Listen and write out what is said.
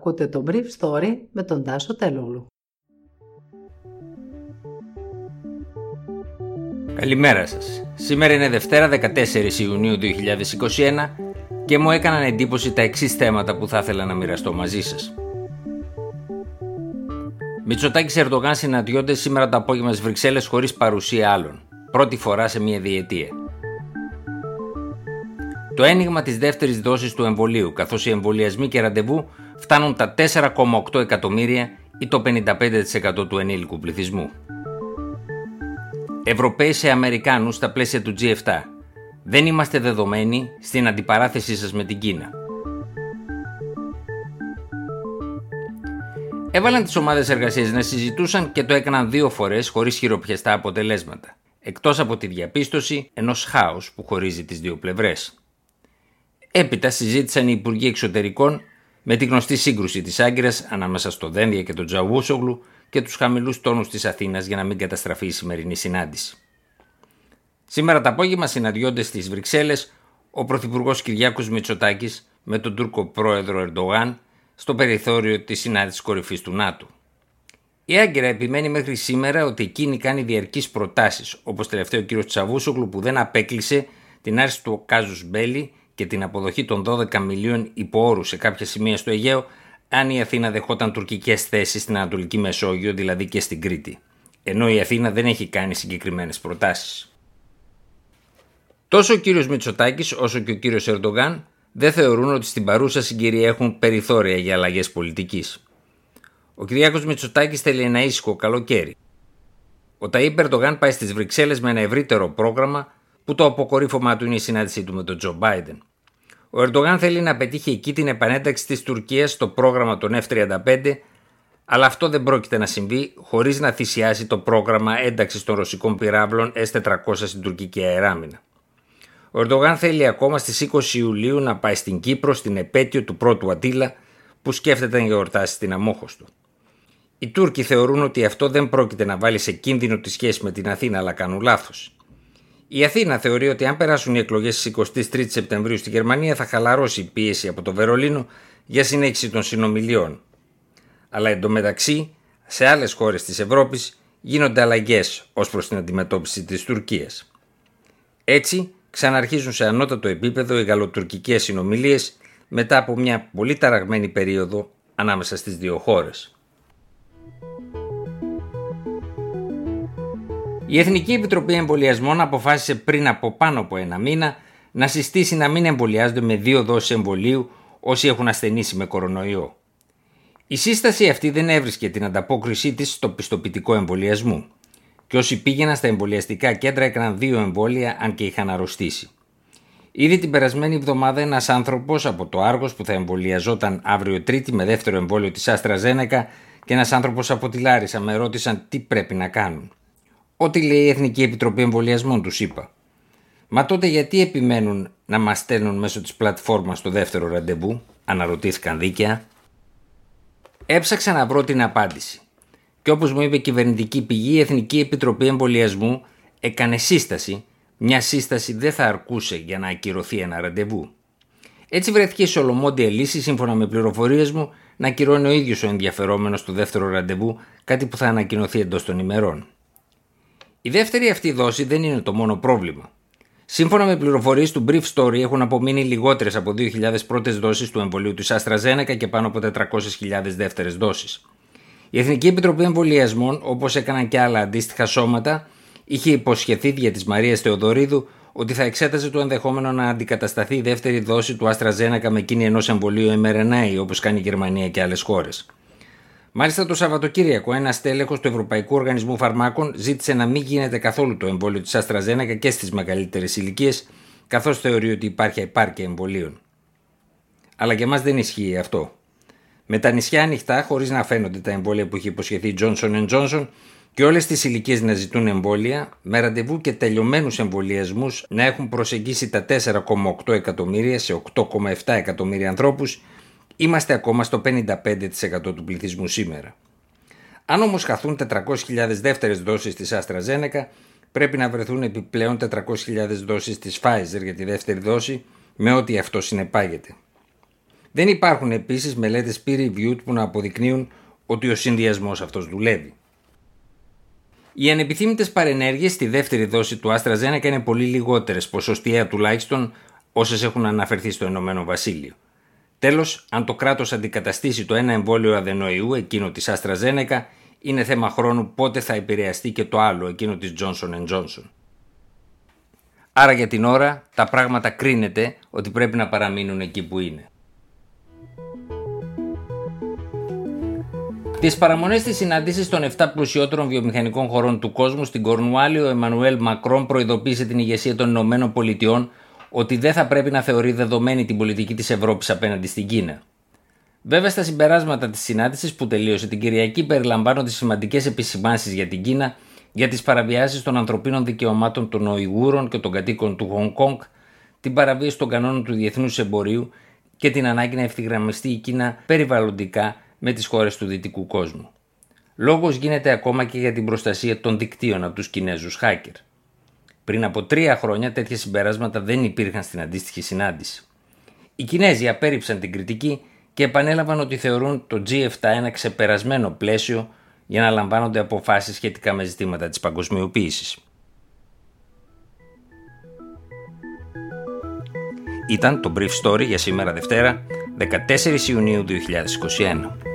Ακούτε το Brief Story με τον Τάσο Τελούλου. Καλημέρα σας. Σήμερα είναι Δευτέρα 14 Ιουνίου 2021 και μου έκαναν εντύπωση τα εξής θέματα που θα ήθελα να μοιραστώ μαζί σας. Μητσοτάκης Ερντογάν συναντιόνται σήμερα το απόγευμα στις Βρυξέλλες χωρίς παρουσία άλλων. Πρώτη φορά σε μια διετία. Το ένιγμα της δεύτερης δόσης του εμβολίου, καθώς οι εμβολιασμοί και ραντεβού φτάνουν τα 4,8 εκατομμύρια ή το 55% του ενήλικου πληθυσμού. Ευρωπαίοι σε Αμερικάνους στα πλαίσια του G7. Δεν είμαστε δεδομένοι στην αντιπαράθεσή σας με την Κίνα. Έβαλαν τις ομάδες εργασίας να συζητούσαν και το έκαναν δύο φορές χωρίς χειροπιαστά αποτελέσματα. Εκτός από τη διαπίστωση ενός χάους που χωρίζει τις δύο πλευρές. Έπειτα συζήτησαν οι Υπουργοί Εξωτερικών με τη γνωστή σύγκρουση της Άγκυρας ανάμεσα στο Δένδια και τον Τζαουούσογλου και τους χαμηλούς τόνους της Αθήνας για να μην καταστραφεί η σημερινή συνάντηση. Σήμερα το απόγευμα συναντιόνται στις Βρυξέλλες ο Πρωθυπουργός Κυριάκος Μητσοτάκης με τον Τούρκο πρόεδρο Ερντογάν στο περιθώριο της συνάντησης κορυφής του ΝΑΤΟ. Η Άγκυρα επιμένει μέχρι σήμερα ότι εκείνη κάνει διαρκείς προτάσεις, όπως τελευταίο ο κ. Τσαβούσογλου που δεν απέκλεισε την άρση του Κάζους Μπέλη και την αποδοχή των 12 μιλίων υποόρου σε κάποια σημεία στο Αιγαίο, αν η Αθήνα δεχόταν τουρκικές θέσεις στην Ανατολική Μεσόγειο, δηλαδή και στην Κρήτη. Ενώ η Αθήνα δεν έχει κάνει συγκεκριμένες προτάσεις. Τόσο ο κύριος Μητσοτάκης όσο και ο κύριος Ερντογάν δεν θεωρούν ότι στην παρούσα συγκυρία έχουν περιθώρια για αλλαγές πολιτικής. Ο Κυριάκος Μητσοτάκης θέλει ένα ήσυχο καλοκαίρι. Ο Ταΐπ Ερντογάν πάει στις Βρυξέλλες με ένα ευρύτερο πρόγραμμα που το αποκορύφωμά του είναι η συνάντησή του με τον Τζο Μπάιντεν. Ο Ερντογάν θέλει να πετύχει εκεί την επανένταξη της Τουρκίας στο πρόγραμμα των F-35, αλλά αυτό δεν πρόκειται να συμβεί χωρίς να θυσιάσει το πρόγραμμα ένταξης των ρωσικών πυράβλων S-400 στην τουρκική αεράμινα. Ο Ερντογάν θέλει ακόμα στις 20 Ιουλίου να πάει στην Κύπρο στην επέτειο του πρώτου Ατήλα που σκέφτεται να γιορτάσει την Αμόχωστο. Οι Τούρκοι θεωρούν ότι αυτό δεν πρόκειται να βάλει σε κίνδυνο τη σχέση με την Αθήνα, αλλά κάνουν λάθος. Η Αθήνα θεωρεί ότι αν περάσουν οι εκλογές στις 23 Σεπτεμβρίου στη Γερμανία θα χαλαρώσει η πίεση από το Βερολίνο για συνέχιση των συνομιλιών. Αλλά εντωμεταξύ σε άλλες χώρες της Ευρώπης γίνονται αλλαγές ως προς την αντιμετώπιση της Τουρκίας. Έτσι, ξαναρχίζουν σε ανώτατο επίπεδο οι γαλλοτουρκικές συνομιλίες μετά από μια πολύ ταραγμένη περίοδο ανάμεσα στις δύο χώρες. Η Εθνική Επιτροπή Εμβολιασμών αποφάσισε πριν από πάνω από ένα μήνα να συστήσει να μην εμβολιάζονται με δύο δόσεις εμβολίου όσοι έχουν ασθενήσει με κορονοϊό. Η σύσταση αυτή δεν έβρισκε την ανταπόκρισή της στο πιστοποιητικό εμβολιασμού και όσοι πήγαιναν στα εμβολιαστικά κέντρα έκαναν δύο εμβόλια αν και είχαν αρρωστήσει. Ήδη την περασμένη εβδομάδα ένας άνθρωπος από το Άργος που θα εμβολιαζόταν αύριο Τρίτη με δεύτερο εμβόλιο της Άστρα Ζένεκα και ένας άνθρωπος από τη Λάρισα με ρώτησαν τι πρέπει να κάνουν. Ό,τι λέει η Εθνική Επιτροπή Εμβολιασμών, τους είπα. Μα τότε γιατί επιμένουν να μας στέλνουν μέσω της πλατφόρμας το δεύτερο ραντεβού, αναρωτήθηκαν δίκαια. Έψαξα να βρω την απάντηση. Και όπως μου είπε η κυβερνητική πηγή, η Εθνική Επιτροπή Εμβολιασμού έκανε σύσταση. Μια σύσταση δεν θα αρκούσε για να ακυρωθεί ένα ραντεβού. Έτσι βρέθηκε η Σολομόντια λύση, σύμφωνα με πληροφορίες μου, να ακυρώνει ο ίδιος ο ενδιαφερόμενος του δεύτερο ραντεβού, κάτι που θα ανακοινωθεί εντός των ημερών. Η δεύτερη αυτή δόση δεν είναι το μόνο πρόβλημα. Σύμφωνα με πληροφορίες του Brief Story, έχουν απομείνει λιγότερες από 2.000 πρώτες δόσεις του εμβολίου του AstraZeneca και πάνω από 400.000 δεύτερες δόσεις. Η Εθνική Επιτροπή Εμβολιασμών, όπως έκαναν και άλλα αντίστοιχα σώματα, είχε υποσχεθεί δια της Μαρίας Θεοδωρίδου ότι θα εξέταζε το ενδεχόμενο να αντικατασταθεί η δεύτερη δόση του AstraZeneca με εκείνη ενός εμβολίου mRNA, όπως κάνει η Γερμανία και άλλες χώρες. Μάλιστα το Σαββατοκύριακο, ένας τέλεχο του Ευρωπαϊκού Οργανισμού Φαρμάκων ζήτησε να μην γίνεται καθόλου το εμβόλιο της Αστραζένακα και στις μεγαλύτερες ηλικίες, καθώς θεωρεί ότι υπάρχει επάρκεια εμβολίων. Αλλά για μας δεν ισχύει αυτό. Με τα νησιά ανοιχτά, χωρίς να φαίνονται τα εμβόλια που έχει υποσχεθεί Johnson Johnson και όλες τις ηλικίες να ζητούν εμβόλια, με ραντεβού και τελειωμένους εμβολιασμούς να έχουν προσεγγίσει τα 4,8 εκατομμύρια σε 8,7 εκατομμύρια ανθρώπους Είμαστε ακόμα στο 55% του πληθυσμού σήμερα. Αν όμως χαθούν 400.000 δεύτερες δόσεις της AstraZeneca, πρέπει να βρεθούν επιπλέον 400.000 δόσεις της Pfizer για τη δεύτερη δόση, με ό,τι αυτό συνεπάγεται. Δεν υπάρχουν επίσης μελέτες peer-reviewed που να αποδεικνύουν ότι ο συνδυασμός αυτός δουλεύει. Οι ανεπιθύμητες παρενέργειες στη δεύτερη δόση του AstraZeneca είναι πολύ λιγότερες, ποσοστιαία τουλάχιστον όσες έχουν αναφερθεί στο Ηνωμένο Βασίλειο. Τέλος, αν το κράτος αντικαταστήσει το ένα εμβόλιο αδενοϊού, εκείνο της AstraZeneca, είναι θέμα χρόνου πότε θα επηρεαστεί και το άλλο, εκείνο της Johnson Johnson. Άρα για την ώρα τα πράγματα κρίνεται ότι πρέπει να παραμείνουν εκεί που είναι. Τις παραμονές της συνάντηση των 7 πλουσιότερων βιομηχανικών χωρών του κόσμου στην Κορνουάλη, ο Εμμανουέλ Μακρόν προειδοποίησε την ηγεσία των Ηνωμένων Πολιτειών ότι δεν θα πρέπει να θεωρεί δεδομένη την πολιτική της Ευρώπης απέναντι στην Κίνα. Βέβαια, στα συμπεράσματα της συνάντησης που τελείωσε την Κυριακή περιλαμβάνονται σημαντικές επισημάνσεις για την Κίνα για τις παραβιάσεις των ανθρωπίνων δικαιωμάτων των Οιγούρων και των κατοίκων του Χονγκ Κόνγκ, την παραβίαση των κανόνων του διεθνούς εμπορίου και την ανάγκη να ευθυγραμμιστεί η Κίνα περιβαλλοντικά με τις χώρες του δυτικού κόσμου. Λόγος γίνεται ακόμα και για την προστασία των δικτύων από τους Κινέζους hacker. Πριν από τρία χρόνια τέτοια συμπεράσματα δεν υπήρχαν στην αντίστοιχη συνάντηση. Οι Κινέζοι απέρριψαν την κριτική και επανέλαβαν ότι θεωρούν το G7 ένα ξεπερασμένο πλαίσιο για να λαμβάνονται αποφάσεις σχετικά με ζητήματα της παγκοσμιοποίησης. Ήταν το Brief Story για σήμερα Δευτέρα, 14 Ιουνίου 2021.